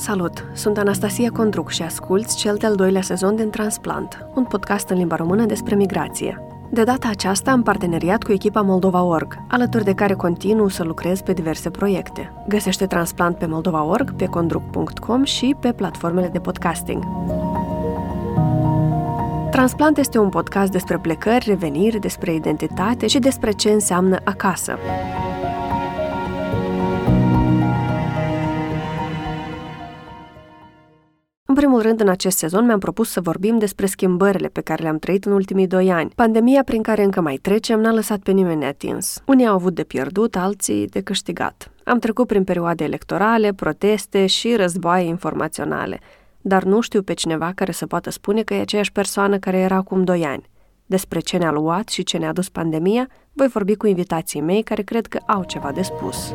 Salut! Sunt Anastasia Condruc și asculți cel de-al doilea sezon din Transplant, un podcast în limba română despre migrație. De data aceasta am parteneriat cu echipa Moldova.org, alături de care continuu să lucrez pe diverse proiecte. Găsește Transplant pe Moldova.org, pe condruc.com și pe platformele de podcasting. Transplant este un podcast despre plecări, reveniri, despre identitate și despre ce înseamnă acasă. Primul rând, în acest sezon mi-am propus să vorbim despre schimbările pe care le-am trăit în ultimii doi ani. Pandemia prin care încă mai trecem n-a lăsat pe nimeni neatins. Unii au avut de pierdut, alții de câștigat. Am trecut prin perioade electorale, proteste și războaie informaționale, dar nu știu pe cineva care să poată spune că e aceeași persoană care era acum doi ani. Despre ce ne-a luat și ce ne-a dus pandemia, voi vorbi cu invitații mei care cred că au ceva de spus.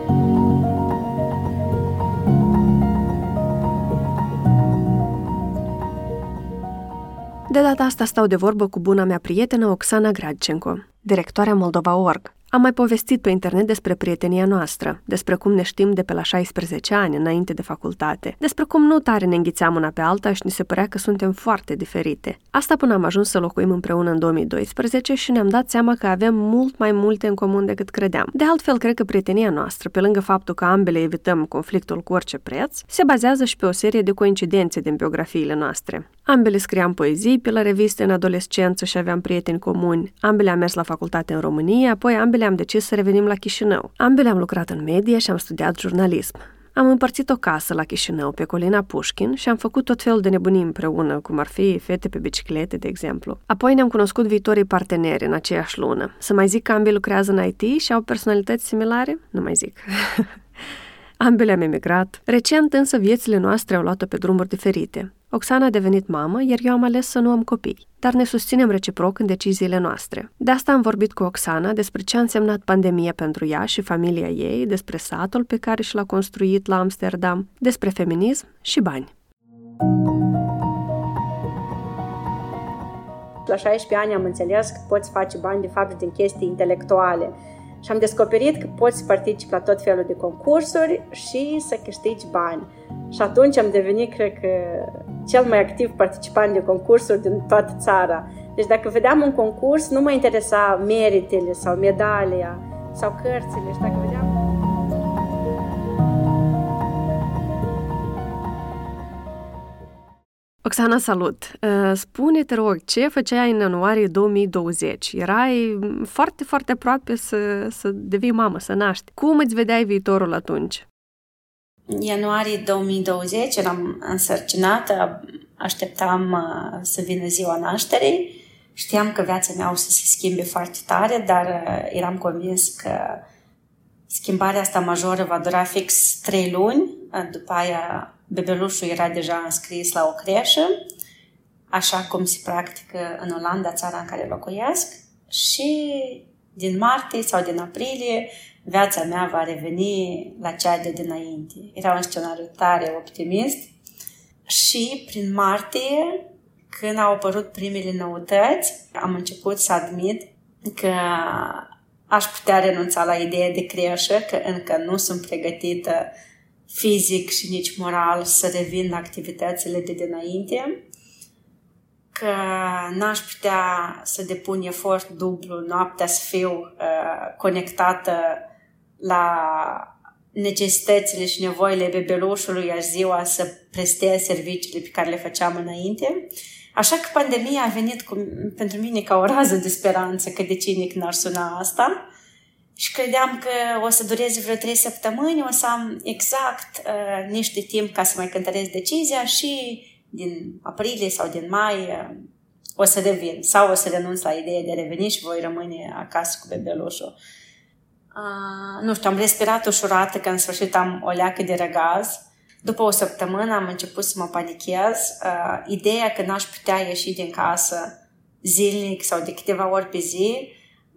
De data asta stau de vorbă cu buna mea prietenă Oxana Gradcenco, directoarea Moldova.org. Am mai povestit pe internet despre prietenia noastră, despre cum ne știm de pe la 16 ani, înainte de facultate, despre cum nu tare ne înghițeam una pe alta și ni se părea că suntem foarte diferite. Asta până am ajuns să locuim împreună în 2012 și ne-am dat seama că avem mult mai multe în comun decât credeam. De altfel, cred că prietenia noastră, pe lângă faptul că ambele evităm conflictul cu orice preț, se bazează și pe o serie de coincidențe din biografiile noastre. Ambele scriam poezii pe la reviste în adolescență și aveam prieteni comuni. Ambele am mers la facultate în România, apoi ambele am decis să revenim la Chișinău. Ambele am lucrat în media și am studiat jurnalism. Am împărțit o casă la Chișinău, pe colina Pușkin, și am făcut tot felul de nebunii împreună, cum ar fi fete pe biciclete, de exemplu. Apoi ne-am cunoscut viitorii parteneri în aceeași lună. Să mai zic că ambii lucrează în IT și au personalități similare? Nu mai zic. Ambele am emigrat. Recent însă viețile noastre au luat-o pe drumuri diferite. Oxana a devenit mamă, iar eu am ales să nu am copii, dar ne susținem reciproc în deciziile noastre. De asta am vorbit cu Oxana despre ce a însemnat pandemia pentru ea și familia ei, despre satul pe care și l-a construit la Amsterdam, despre feminism și bani. La 16 ani am înțeles că poți face bani de fapt din chestii intelectuale și am descoperit că poți să participi la tot felul de concursuri și să câștigi bani. Și atunci am devenit, cred că, cel mai activ participant de concursuri din toată țara. Deci dacă vedeam un concurs, nu mă interesa meritele sau medalia sau cărțile. Și dacă vedeam Oxana, salut! Uh, spune, te rog, ce făceai în ianuarie 2020? Erai foarte, foarte aproape să, să devii mamă, să naști. Cum îți vedeai viitorul atunci? În ianuarie 2020 eram însărcinată, așteptam uh, să vină ziua nașterii. Știam că viața mea o să se schimbe foarte tare, dar uh, eram convins că schimbarea asta majoră va dura fix trei luni. După aia bebelușul era deja înscris la o creșă, așa cum se practică în Olanda, țara în care locuiesc, și din martie sau din aprilie viața mea va reveni la cea de dinainte. Era un scenariu tare optimist și prin martie, când au apărut primele noutăți, am început să admit că aș putea renunța la ideea de creșă, că încă nu sunt pregătită fizic și nici moral să revin la activitățile de dinainte, că n-aș putea să depun efort dublu noaptea să fiu uh, conectată la necesitățile și nevoile bebelușului, iar ziua să prestez serviciile pe care le făceam înainte. Așa că pandemia a venit cu, pentru mine ca o rază de speranță că de cinic n-ar suna asta și credeam că o să dureze vreo trei săptămâni, o să am exact uh, niște timp ca să mai cântăresc decizia și din aprilie sau din mai uh, o să revin sau o să renunț la ideea de reveni și voi rămâne acasă cu bebelușul. Uh, nu știu, am respirat ușurată că în sfârșit am o leacă de răgaz. După o săptămână am început să mă panichez. Uh, ideea că n-aș putea ieși din casă zilnic sau de câteva ori pe zi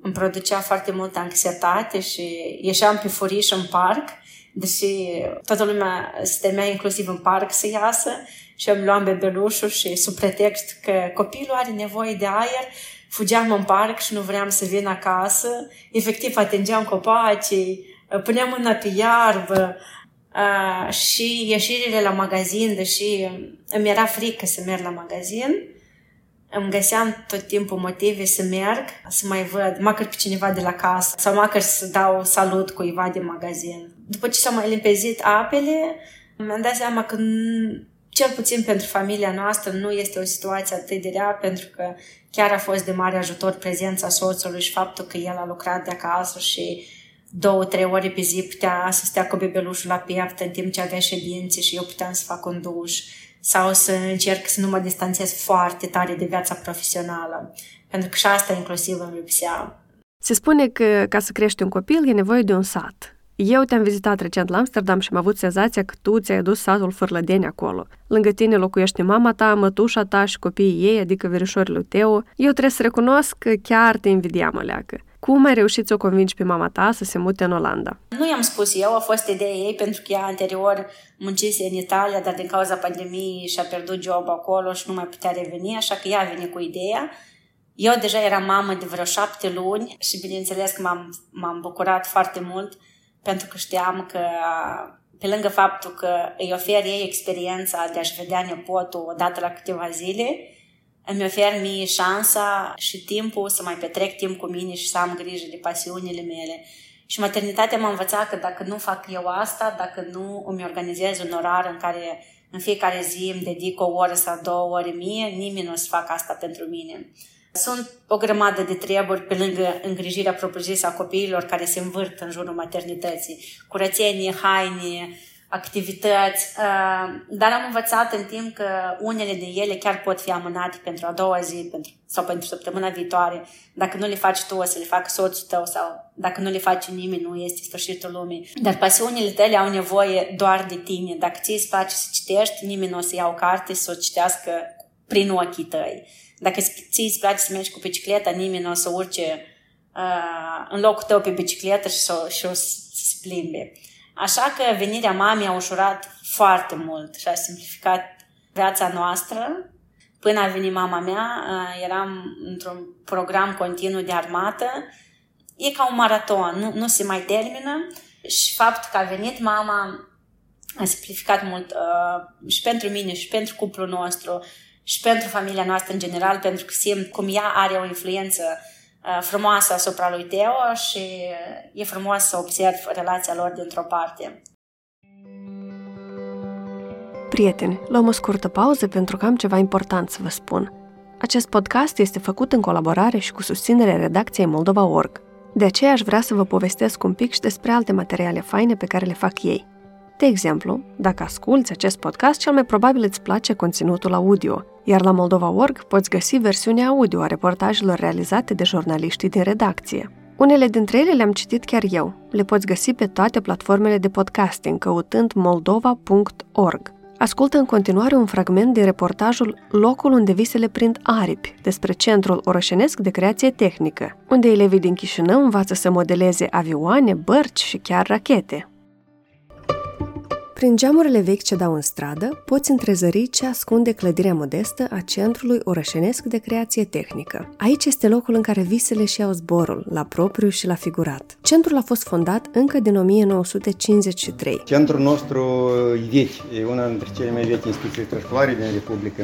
îmi producea foarte multă anxietate și ieșeam pe furiș în parc, deși toată lumea se temea inclusiv în parc să iasă și îmi luam bebelușul și sub pretext că copilul are nevoie de aer, fugeam în parc și nu vreau să vin acasă. Efectiv, atingeam copacii, puneam mâna pe iarbă. Uh, și ieșirile la magazin, deși îmi era frică să merg la magazin, îmi găseam tot timpul motive să merg, să mai văd, măcar pe cineva de la casă sau măcar să dau salut cuiva de magazin. După ce s-au mai limpezit apele, mi-am dat seama că cel puțin pentru familia noastră nu este o situație atât de rea pentru că chiar a fost de mare ajutor prezența soțului și faptul că el a lucrat de acasă și două, trei ore pe zi putea să stea cu bebelușul la piept în timp ce avea ședințe și eu puteam să fac un duș sau să încerc să nu mă distanțez foarte tare de viața profesională. Pentru că și asta inclusiv îmi lipsea. Se spune că ca să crești un copil e nevoie de un sat. Eu te-am vizitat recent la Amsterdam și am avut senzația că tu ți-ai adus satul Fărlădeni acolo. Lângă tine locuiește mama ta, mătușa ta și copiii ei, adică verișorii lui Teo. Eu trebuie să recunosc că chiar te invidiam, Aleacă. Cum ai reușit să o convingi pe mama ta să se mute în Olanda? Nu i-am spus eu, a fost ideea ei pentru că ea anterior muncise în Italia, dar din cauza pandemiei și-a pierdut job acolo și nu mai putea reveni, așa că ea a venit cu ideea. Eu deja eram mamă de vreo șapte luni și bineînțeles că m-am, m-am bucurat foarte mult pentru că știam că pe lângă faptul că îi ofer ei experiența de a-și vedea nepotul odată la câteva zile, îmi ofer mie șansa și timpul să mai petrec timp cu mine și să am grijă de pasiunile mele. Și maternitatea m-a învățat că dacă nu fac eu asta, dacă nu îmi organizez un orar în care în fiecare zi îmi dedic o oră sau două ore mie, nimeni nu o să facă asta pentru mine. Sunt o grămadă de treburi pe lângă îngrijirea propriu-zisă a copiilor care se învârt în jurul maternității. Curățenie, haine, activități, uh, dar am învățat în timp că unele de ele chiar pot fi amânate pentru a doua zi pentru, sau pentru săptămâna viitoare. Dacă nu le faci tu, o să le facă soțul tău sau dacă nu le face nimeni, nu este sfârșitul lumii. Dar pasiunile tale au nevoie doar de tine. Dacă ți îți place să citești, nimeni nu o să ia o carte să o citească prin ochii tăi. Dacă ți îți place să mergi cu bicicleta, nimeni nu o să urce uh, în locul tău pe bicicletă și, să, și o să se plimbe. Așa că venirea mamei a ușurat foarte mult și a simplificat viața noastră. Până a venit mama mea, uh, eram într-un program continuu de armată. E ca un maraton, nu, nu se mai termină și faptul că a venit mama a simplificat mult uh, și pentru mine și pentru cuplul nostru și pentru familia noastră în general, pentru că simt cum ea are o influență uh, frumoasă asupra lui Teo și e frumos să observ relația lor dintr-o parte. Prieteni, luăm o scurtă pauză pentru că am ceva important să vă spun. Acest podcast este făcut în colaborare și cu susținerea redacției Moldova.org. De aceea aș vrea să vă povestesc un pic și despre alte materiale faine pe care le fac ei – de exemplu, dacă asculți acest podcast, cel mai probabil îți place conținutul audio, iar la Moldova.org poți găsi versiunea audio a reportajelor realizate de jurnaliștii din redacție. Unele dintre ele le-am citit chiar eu. Le poți găsi pe toate platformele de podcasting căutând moldova.org. Ascultă în continuare un fragment din reportajul Locul unde visele prind aripi, despre Centrul Orășenesc de Creație Tehnică, unde elevii din Chișinău învață să modeleze avioane, bărci și chiar rachete. Prin geamurile vechi ce dau în stradă, poți întrezări ce ascunde clădirea modestă a Centrului Orășenesc de Creație Tehnică. Aici este locul în care visele și au zborul, la propriu și la figurat. Centrul a fost fondat încă din 1953. Centrul nostru e vechi, e una dintre cele mai vechi instituții școlare din Republică.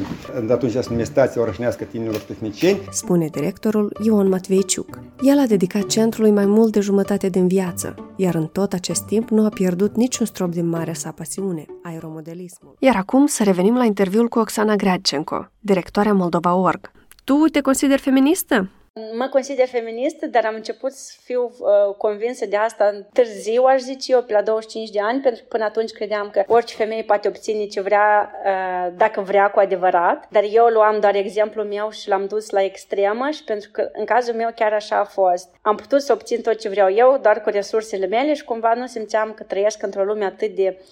Atunci se numea Stația Orășenească Tinerilor Tehnicieni. Spune directorul Ion Matveiciuc. El a dedicat centrului mai mult de jumătate din viață, iar în tot acest timp nu a pierdut niciun strop din marea sa pasiune, aeromodelismul. Iar acum să revenim la interviul cu Oxana Gradcenco, directoarea Moldova.org. Tu te consideri feministă? Mă consider feministă, dar am început să fiu uh, convinsă de asta târziu, aș zice eu, pe la 25 de ani, pentru că până atunci credeam că orice femeie poate obține ce vrea uh, dacă vrea cu adevărat. Dar eu luam doar exemplul meu și l-am dus la extremă și pentru că în cazul meu chiar așa a fost. Am putut să obțin tot ce vreau eu, doar cu resursele mele și cumva nu simțeam că trăiesc într-o lume atât de uh,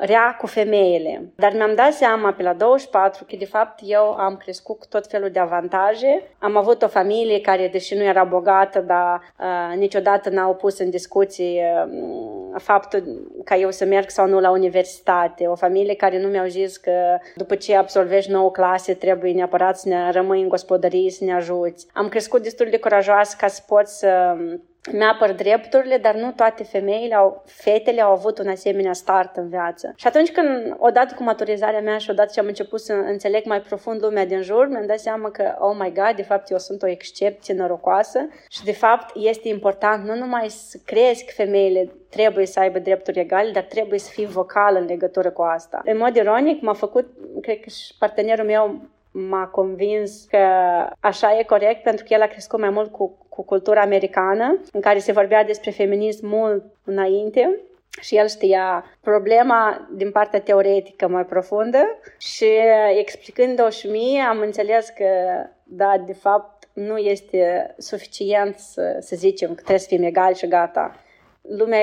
rea cu femeile. Dar mi-am dat seama pe la 24 că de fapt eu am crescut cu tot felul de avantaje. Am avut o familie care, deși nu era bogată, dar uh, niciodată n-au pus în discuție uh, faptul ca eu să merg sau nu la universitate. O familie care nu mi-au zis că după ce absolvești 9 clase trebuie neapărat să ne rămâi în gospodărie să ne ajuți. Am crescut destul de curajoasă ca să pot să mi-apăr drepturile, dar nu toate femeile, au, fetele au avut un asemenea start în viață. Și atunci când, odată cu maturizarea mea și odată ce am început să înțeleg mai profund lumea din jur, mi-am dat seama că, oh my god, de fapt eu sunt o excepție norocoasă și de fapt este important nu numai să crezi că femeile trebuie să aibă drepturi egale, dar trebuie să fii vocal în legătură cu asta. În mod ironic, m-a făcut, cred că și partenerul meu m-a convins că așa e corect pentru că el a crescut mai mult cu, cu cultura americană, în care se vorbea despre feminism mult înainte și el știa problema din partea teoretică mai profundă și explicând-o și mie am înțeles că, da, de fapt, nu este suficient să, să zicem că trebuie să fim egali și gata lumea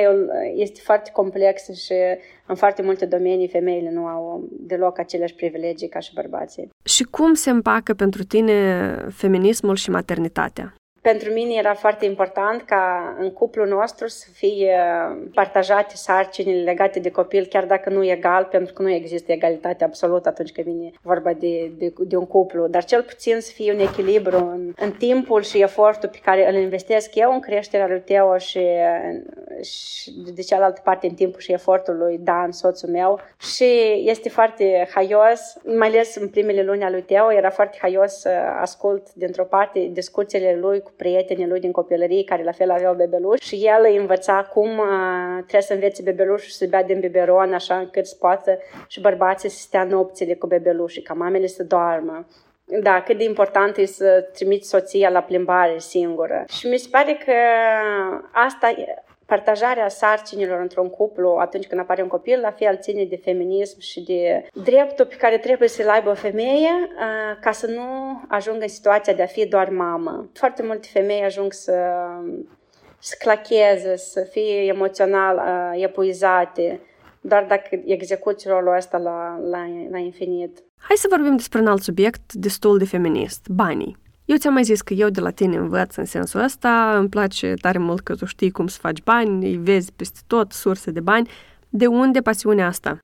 este foarte complexă și în foarte multe domenii femeile nu au deloc aceleași privilegii ca și bărbații. Și cum se împacă pentru tine feminismul și maternitatea? Pentru mine era foarte important ca în cuplul nostru să fie partajate sarcinile legate de copil, chiar dacă nu egal, pentru că nu există egalitate absolută atunci când vine vorba de, de, de un cuplu, dar cel puțin să fie un echilibru în, în timpul și efortul pe care îl investesc eu în creșterea lui Teo și, și de cealaltă parte în timpul și efortul lui Dan, soțul meu. Și este foarte haios, mai ales în primele luni ale lui Teo, era foarte haios să ascult dintr-o parte discuțiile lui cu prietenii lui din copilărie care la fel aveau bebeluș și el îi învăța cum uh, trebuie să învețe bebelușul să bea din biberon așa încât să poată și bărbații să stea nopțile cu bebelușii, ca mamele să doarmă. Da, cât de important e să trimiți soția la plimbare singură. Și mi se pare că asta partajarea sarcinilor într-un cuplu atunci când apare un copil, la fel ține de feminism și de dreptul pe care trebuie să-l aibă o femeie ca să nu ajungă în situația de a fi doar mamă. Foarte multe femei ajung să să clacheze, să fie emoțional uh, epuizate, doar dacă execuți rolul ăsta la, la, la infinit. Hai să vorbim despre un alt subiect destul de feminist, banii. Eu ți-am mai zis că eu de la tine învăț în sensul ăsta, îmi place tare mult că tu știi cum să faci bani, îi vezi peste tot, surse de bani. De unde pasiunea asta?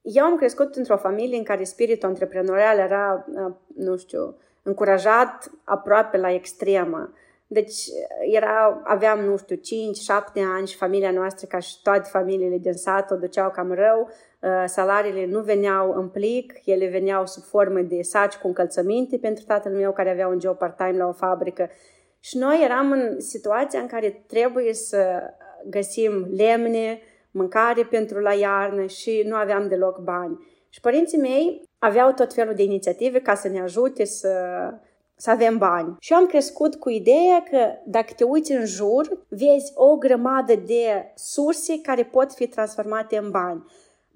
Eu am crescut într-o familie în care spiritul antreprenorial era, nu știu, încurajat aproape la extremă. Deci era, aveam, nu știu, 5-7 ani și familia noastră, ca și toate familiile din sat, o duceau cam rău. Uh, salariile nu veneau în plic, ele veneau sub formă de saci cu încălțăminte pentru tatăl meu care avea un job part-time la o fabrică. Și noi eram în situația în care trebuie să găsim lemne, mâncare pentru la iarnă și nu aveam deloc bani. Și părinții mei aveau tot felul de inițiative ca să ne ajute să să avem bani. Și eu am crescut cu ideea că dacă te uiți în jur, vezi o grămadă de surse care pot fi transformate în bani.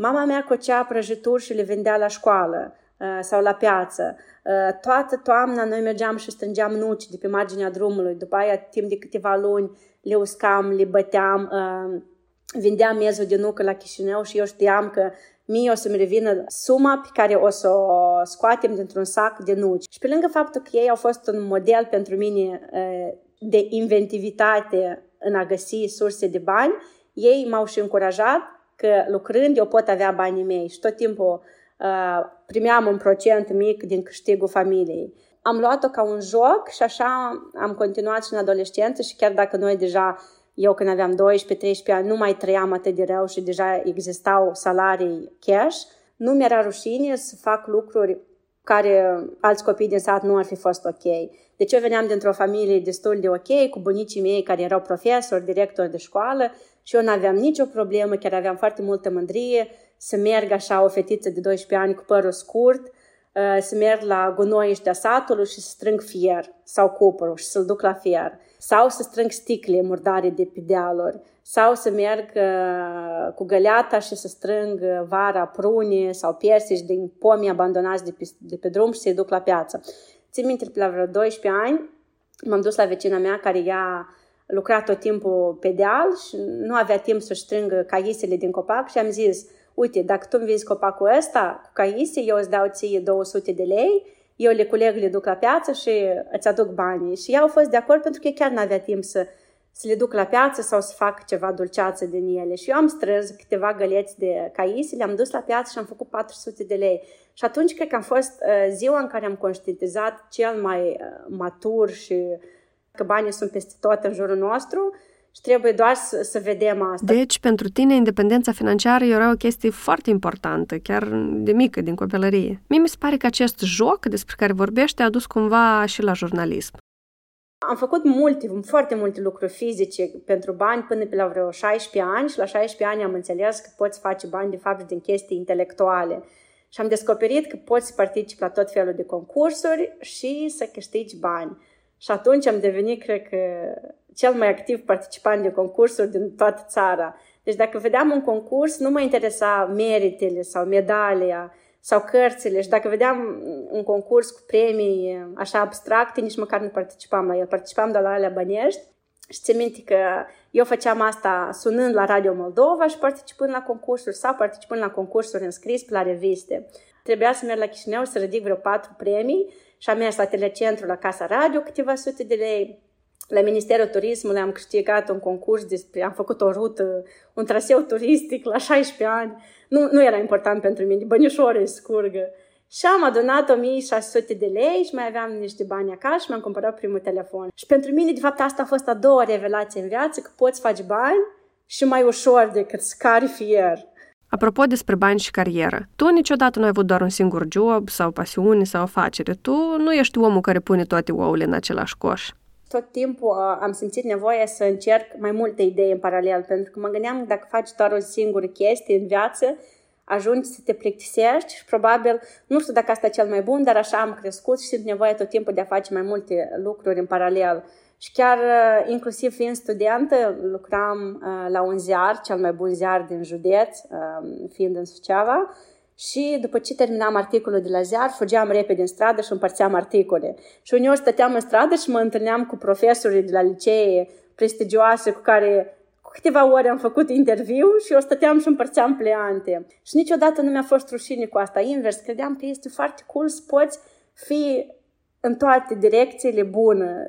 Mama mea cocea prăjituri și le vendea la școală uh, sau la piață. Uh, toată toamna noi mergeam și strângeam nuci de pe marginea drumului. După aia, timp de câteva luni, le uscam, le băteam, uh, vindeam mezul de nucă la Chișinău și eu știam că mie o să-mi revină suma pe care o să o scoatem dintr-un sac de nuci. Și pe lângă faptul că ei au fost un model pentru mine de inventivitate în a găsi surse de bani, ei m-au și încurajat că lucrând eu pot avea banii mei și tot timpul uh, primeam un procent mic din câștigul familiei. Am luat-o ca un joc și așa am continuat și în adolescență și chiar dacă noi deja eu când aveam 12-13 ani nu mai trăiam atât de rău și deja existau salarii cash, nu mi-era rușine să fac lucruri care alți copii din sat nu ar fi fost ok. Deci eu veneam dintr-o familie destul de ok, cu bunicii mei care erau profesori, directori de școală și eu nu aveam nicio problemă, chiar aveam foarte multă mândrie să merg așa o fetiță de 12 ani cu părul scurt, uh, să merg la gunoi ăștia satului și să strâng fier sau cupru și să-l duc la fier sau să strâng sticle murdare de pe dealuri, sau să merg uh, cu găleata și să strâng uh, vara prune sau piersici din pomii abandonați de pe, de pe drum și să-i duc la piață. Țin minte, la vreo 12 ani, m-am dus la vecina mea care ea lucra tot timpul pe deal și nu avea timp să strângă caisele din copac și am zis, uite, dacă tu îmi vezi copacul ăsta cu caise, eu îți dau ție 200 de lei eu le culeg, le duc la piață și îți aduc banii. Și ei au fost de acord pentru că chiar nu avea timp să, să le duc la piață sau să fac ceva dulceață din ele. Și eu am strâns câteva găleți de cais, le-am dus la piață și am făcut 400 de lei. Și atunci cred că a fost uh, ziua în care am conștientizat cel mai uh, matur și că banii sunt peste tot în jurul nostru Și trebuie doar să, să vedem asta. Deci, pentru tine, independența financiară era o chestie foarte importantă, chiar de mică, din copilărie. Mie mi se pare că acest joc despre care vorbește a dus cumva și la jurnalism. Am făcut multe, foarte multe lucruri fizice pentru bani până pe la vreo 16 ani și la 16 ani am înțeles că poți face bani de fapt din chestii intelectuale. Și am descoperit că poți să participi la tot felul de concursuri și să câștigi bani. Și atunci am devenit, cred că, cel mai activ participant de concursuri din toată țara. Deci dacă vedeam un concurs, nu mă interesa meritele sau medalia sau cărțile și dacă vedeam un concurs cu premii așa abstracte, nici măcar nu participam la el. Participam doar la alea bănești și țin minte că eu făceam asta sunând la Radio Moldova și participând la concursuri sau participând la concursuri înscris pe la reviste. Trebuia să merg la Chișinău să ridic vreo patru premii și am mers la telecentru, la Casa Radio, câteva sute de lei. La Ministerul Turismului am câștigat un concurs despre, am făcut o rută, un traseu turistic la 16 ani. Nu, nu era important pentru mine, bănișoare scurgă. Și am adunat 1600 de lei și mai aveam niște bani acasă și mi-am cumpărat primul telefon. Și pentru mine, de fapt, asta a fost a doua revelație în viață, că poți face bani și mai ușor decât scari fier. Apropo despre bani și carieră, tu niciodată nu ai avut doar un singur job sau pasiune sau afacere. Tu nu ești omul care pune toate ouăle în același coș. Tot timpul am simțit nevoia să încerc mai multe idei în paralel, pentru că mă gândeam că dacă faci doar o singură chestie în viață, ajungi să te plictisești și probabil, nu știu dacă asta e cel mai bun, dar așa am crescut și simt nevoie tot timpul de a face mai multe lucruri în paralel. Și chiar, uh, inclusiv fiind studentă, lucram uh, la un ziar, cel mai bun ziar din județ, um, fiind în Suceava, și după ce terminam articolul de la ziar, fugeam repede în stradă și împărțeam articole. Și uneori stăteam în stradă și mă întâlneam cu profesorii de la licee prestigioase cu care cu câteva ore am făcut interviu și eu stăteam și împărțeam pleante. Și niciodată nu mi-a fost rușine cu asta. Invers, credeam că este foarte cool să poți fi în toate direcțiile bune.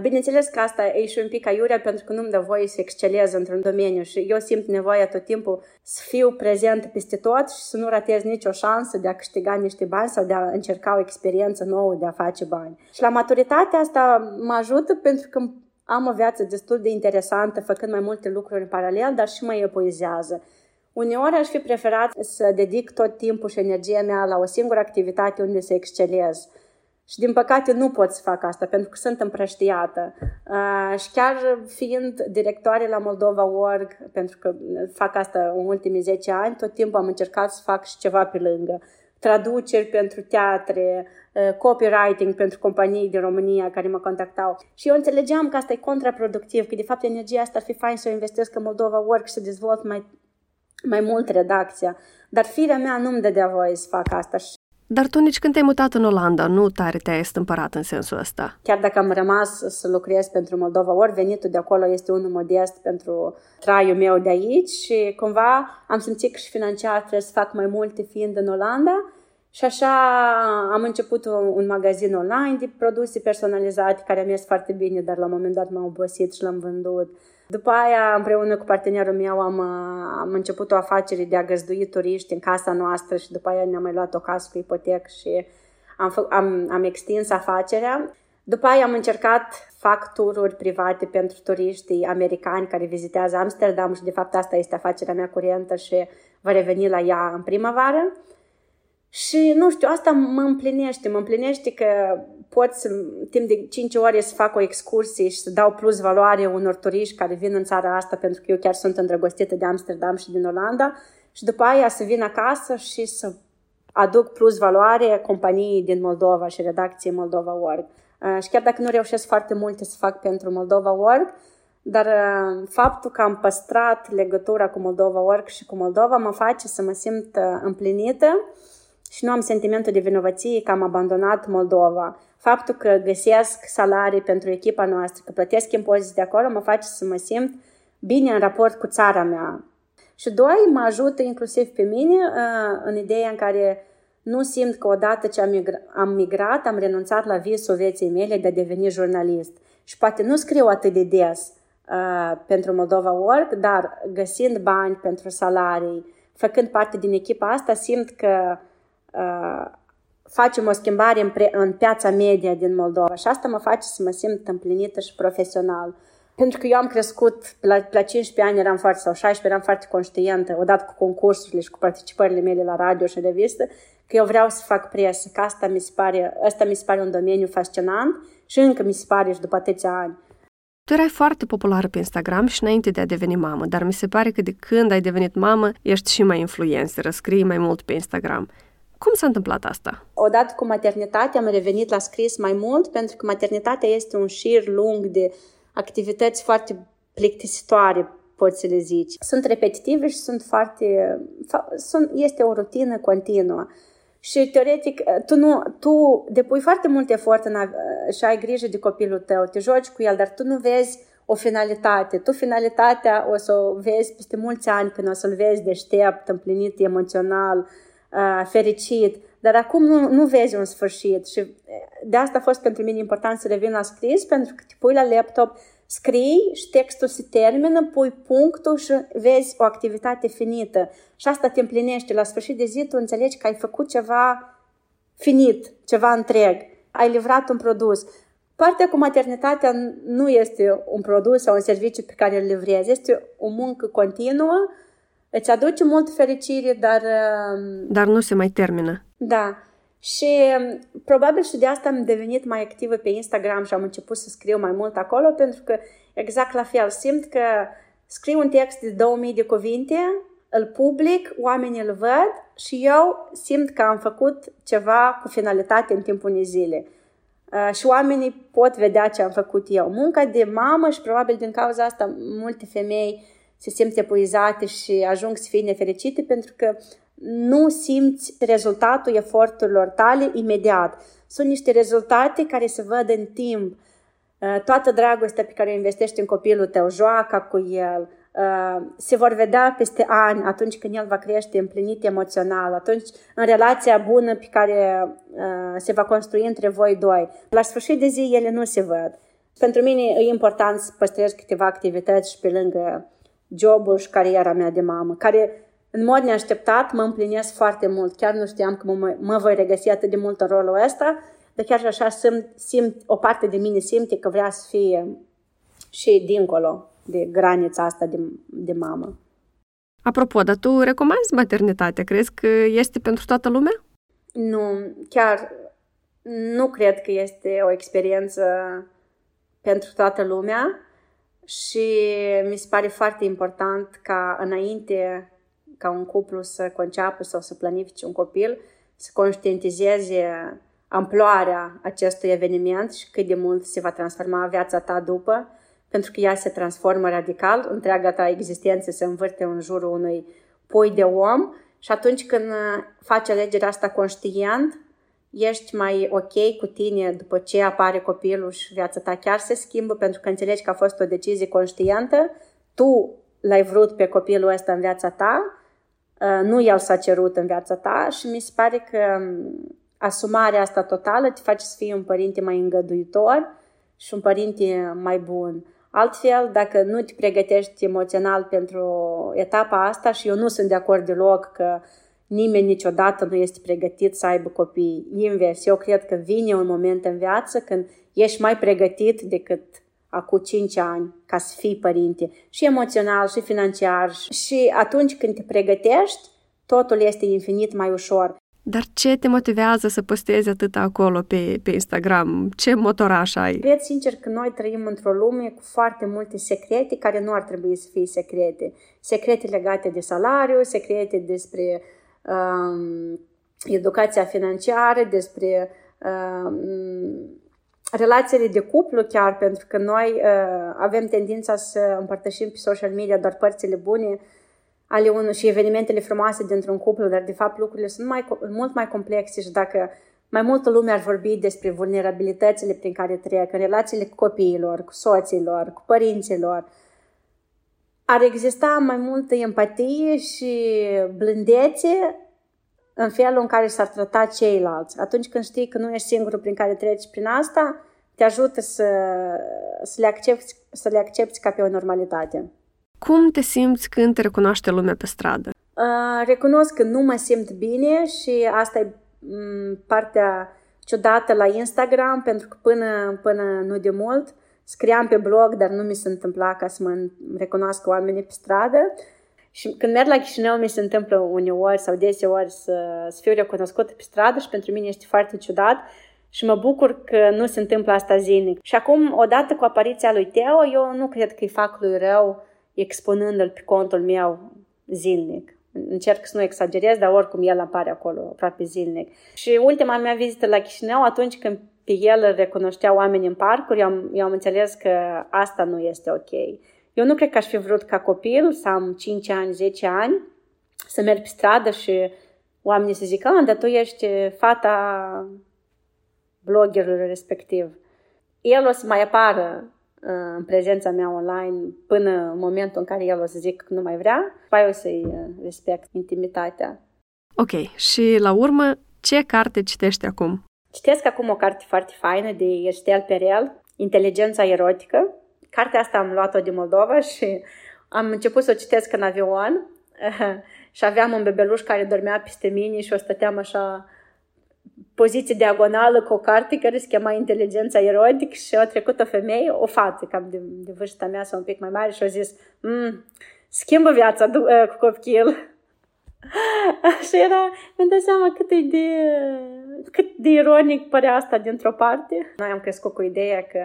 Bineînțeles că asta e și un pic aiurea pentru că nu-mi dă voie să excelez într-un domeniu și eu simt nevoia tot timpul să fiu prezent peste tot și să nu ratez nicio șansă de a câștiga niște bani sau de a încerca o experiență nouă de a face bani. Și la maturitate asta mă ajută pentru că am o viață destul de interesantă, făcând mai multe lucruri în paralel, dar și mă epuizează. Uneori aș fi preferat să dedic tot timpul și energia mea la o singură activitate unde să excelez. Și din păcate nu pot să fac asta pentru că sunt împrăștiată. Uh, și chiar fiind directoare la Moldova Org, pentru că fac asta în ultimii 10 ani, tot timpul am încercat să fac și ceva pe lângă. Traduceri pentru teatre, uh, copywriting pentru companii din România care mă contactau. Și eu înțelegeam că asta e contraproductiv, că de fapt energia asta ar fi fain să o investesc în Moldova Work și să dezvolt mai, mai mult redacția. Dar firea mea nu-mi dădea voie să fac asta și dar tu nici când te-ai mutat în Olanda, nu tare te-ai stâmpărat în sensul ăsta. Chiar dacă am rămas să lucrez pentru Moldova, ori venitul de acolo este unul modest pentru traiul meu de aici și cumva am simțit că și financiar trebuie să fac mai multe fiind în Olanda și așa am început un, un magazin online de produse personalizate care a mers foarte bine, dar la un moment dat m-am obosit și l-am vândut. După aia, împreună cu partenerul meu, am, am început o afacere de a găzdui turiști în casa noastră și după aia ne-am mai luat o casă cu ipotec și am, am, am extins afacerea. După aia am încercat fac tururi private pentru turiștii americani care vizitează Amsterdam și de fapt asta este afacerea mea curentă și va reveni la ea în primăvară. Și nu știu, asta mă împlinește, mă împlinește că pot să, timp de 5 ore să fac o excursie și să dau plus valoare unor turiști care vin în țara asta pentru că eu chiar sunt îndrăgostită de Amsterdam și din Olanda și după aia să vin acasă și să aduc plus valoare companiei din Moldova și redacției Moldova Org. Uh, și chiar dacă nu reușesc foarte multe să fac pentru Moldova Org, dar uh, faptul că am păstrat legătura cu Moldova Org și cu Moldova mă face să mă simt uh, împlinită și nu am sentimentul de vinovăție că am abandonat Moldova. Faptul că găsesc salarii pentru echipa noastră, că plătesc impozite de acolo, mă face să mă simt bine în raport cu țara mea. Și doi, mă ajută inclusiv pe mine uh, în ideea în care nu simt că odată ce am, migra- am migrat, am renunțat la visul vieții mele de a deveni jurnalist. Și poate nu scriu atât de des uh, pentru Moldova Work, dar găsind bani pentru salarii, făcând parte din echipa asta, simt că uh, facem o schimbare în, pre, în piața media din Moldova și asta mă face să mă simt împlinită și profesional. pentru că eu am crescut, la, la 15 ani eram foarte, sau 16 eram foarte conștientă, odată cu concursurile și cu participările mele la radio și revistă, că eu vreau să fac presă, că asta mi se pare, asta mi se pare un domeniu fascinant și încă mi se pare și după atâția ani. Tu erai foarte populară pe Instagram și înainte de a deveni mamă, dar mi se pare că de când ai devenit mamă, ești și mai influencer, scrii mai mult pe Instagram. Cum s-a întâmplat asta? Odată cu maternitatea am revenit la scris mai mult pentru că maternitatea este un șir lung de activități foarte plictisitoare, poți să le zici. Sunt repetitive și sunt foarte... Sunt, este o rutină continuă. Și teoretic, tu, nu, tu depui foarte mult efort în a, și ai grijă de copilul tău, te joci cu el, dar tu nu vezi o finalitate. Tu finalitatea o să o vezi peste mulți ani când o să-l vezi deștept, împlinit emoțional, fericit. Dar acum nu, nu vezi un sfârșit și de asta a fost pentru mine important să revin la scris, pentru că te pui la laptop, scrii și textul se termină, pui punctul și vezi o activitate finită. Și asta te împlinește. La sfârșit de zi tu înțelegi că ai făcut ceva finit, ceva întreg. Ai livrat un produs. Partea cu maternitatea nu este un produs sau un serviciu pe care îl livrezi, este o muncă continuă, îți aduce mult fericire, dar... Um, dar nu se mai termină. Da. Și um, probabil și de asta am devenit mai activă pe Instagram și am început să scriu mai mult acolo, pentru că exact la fel simt că scriu un text de 2000 de cuvinte, îl public, oamenii îl văd și eu simt că am făcut ceva cu finalitate în timpul unei zile. Uh, și oamenii pot vedea ce am făcut eu. Munca de mamă și probabil din cauza asta multe femei se simt epuizate și ajung să fie nefericite pentru că nu simți rezultatul eforturilor tale imediat. Sunt niște rezultate care se văd în timp. Uh, toată dragostea pe care o investești în copilul tău, joaca cu el, uh, se vor vedea peste ani, atunci când el va crește împlinit emoțional, atunci în relația bună pe care uh, se va construi între voi doi. La sfârșit de zi ele nu se văd. Pentru mine e important să păstrez câteva activități și pe lângă jobul și cariera mea de mamă, care în mod neașteptat mă împlinesc foarte mult. Chiar nu știam că mă, mă voi regăsi atât de mult în rolul ăsta, dar chiar și așa simt, simt, o parte de mine simte că vrea să fie și dincolo de granița asta de, de mamă. Apropo, dar tu recomanzi maternitatea? Crezi că este pentru toată lumea? Nu, chiar nu cred că este o experiență pentru toată lumea și mi se pare foarte important ca înainte ca un cuplu să conceapă sau să planifice un copil, să conștientizeze amploarea acestui eveniment și cât de mult se va transforma viața ta după, pentru că ea se transformă radical, întreaga ta existență se învârte în jurul unui pui de om și atunci când faci alegerea asta conștient, ești mai ok cu tine după ce apare copilul și viața ta chiar se schimbă pentru că înțelegi că a fost o decizie conștientă, tu l-ai vrut pe copilul ăsta în viața ta, uh, nu el s-a cerut în viața ta și mi se pare că um, asumarea asta totală te face să fii un părinte mai îngăduitor și un părinte mai bun. Altfel, dacă nu te pregătești emoțional pentru etapa asta și eu nu sunt de acord deloc că nimeni niciodată nu este pregătit să aibă copii. Invers, eu cred că vine un moment în viață când ești mai pregătit decât acum 5 ani ca să fii părinte, și emoțional, și financiar. Și atunci când te pregătești, totul este infinit mai ușor. Dar ce te motivează să postezi atât acolo pe, pe Instagram? Ce motoraș ai? Cred sincer că noi trăim într-o lume cu foarte multe secrete care nu ar trebui să fie secrete. Secrete legate de salariu, secrete despre um, educația financiară, despre um, relațiile de cuplu chiar, pentru că noi uh, avem tendința să împărtășim pe social media doar părțile bune ale unui și evenimentele frumoase dintr-un cuplu, dar de fapt lucrurile sunt mai, mult mai complexe și dacă mai multă lume ar vorbi despre vulnerabilitățile prin care trec, în relațiile cu copiilor, cu soților, cu părinților, ar exista mai multă empatie și blândețe în felul în care s-ar trata ceilalți. Atunci când știi că nu ești singurul prin care treci prin asta, te ajută să, să, le, accepti, să le accepti ca pe o normalitate. Cum te simți când te recunoaște lumea pe stradă? Uh, recunosc că nu mă simt bine și asta e m- partea ciudată la Instagram, pentru că până, până nu de mult scriam pe blog, dar nu mi se întâmpla ca să mă recunoască oamenii pe stradă. Și când merg la Chișinău, mi se întâmplă uneori sau deseori să, să fiu recunoscută pe stradă și pentru mine este foarte ciudat și mă bucur că nu se întâmplă asta zilnic. Și acum, odată cu apariția lui Teo, eu nu cred că îi fac lui rău expunându-l pe contul meu zilnic. Încerc să nu exagerez, dar oricum el apare acolo aproape zilnic. Și ultima mea vizită la Chișinău, atunci când pe el îl recunoșteau oameni în parcuri, eu am, eu am înțeles că asta nu este ok. Eu nu cred că aș fi vrut ca copil să am 5 ani, 10 ani, să merg pe stradă și oamenii să zică, ah, dar tu ești fata bloggerului respectiv. El o să mai apară uh, în prezența mea online până în momentul în care el o să zic că nu mai vrea, apoi o să-i uh, respect intimitatea. Ok, și la urmă, ce carte citești acum? Citesc acum o carte foarte faină de Estel Perel, Inteligența erotică. Cartea asta am luat-o din Moldova și am început să o citesc în avion și aveam un bebeluș care dormea peste mine și o stăteam așa poziție diagonală cu o carte care se chema Inteligența erotică și a trecut o femeie, o fată cam de, de vârsta mea sau un pic mai mare și a zis mm, schimbă viața cu copil. și era, îmi dau seama cât e de cât de ironic părea asta dintr-o parte. Noi am crescut cu ideea că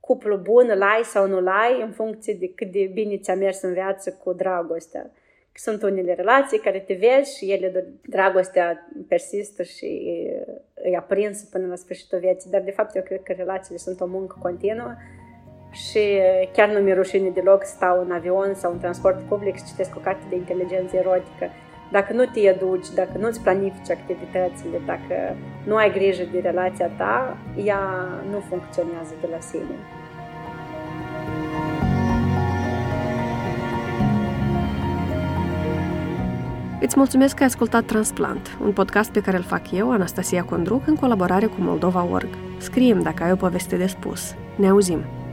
cuplu bun îl ai sau nu-l ai în funcție de cât de bine ți-a mers în viață cu dragostea. Sunt unele relații care te vezi și ele, dragostea persistă și e aprinsă până la sfârșitul vieții, dar de fapt eu cred că relațiile sunt o muncă continuă și chiar nu mi-e rușine deloc să stau în avion sau în transport public și citesc o carte de inteligență erotică dacă nu te educi, dacă nu-ți planifici activitățile, dacă nu ai grijă de relația ta, ea nu funcționează de la sine. Îți mulțumesc că ai ascultat Transplant, un podcast pe care îl fac eu, Anastasia Condruc, în colaborare cu Moldova.org. Scrie-mi dacă ai o poveste de spus. Ne auzim!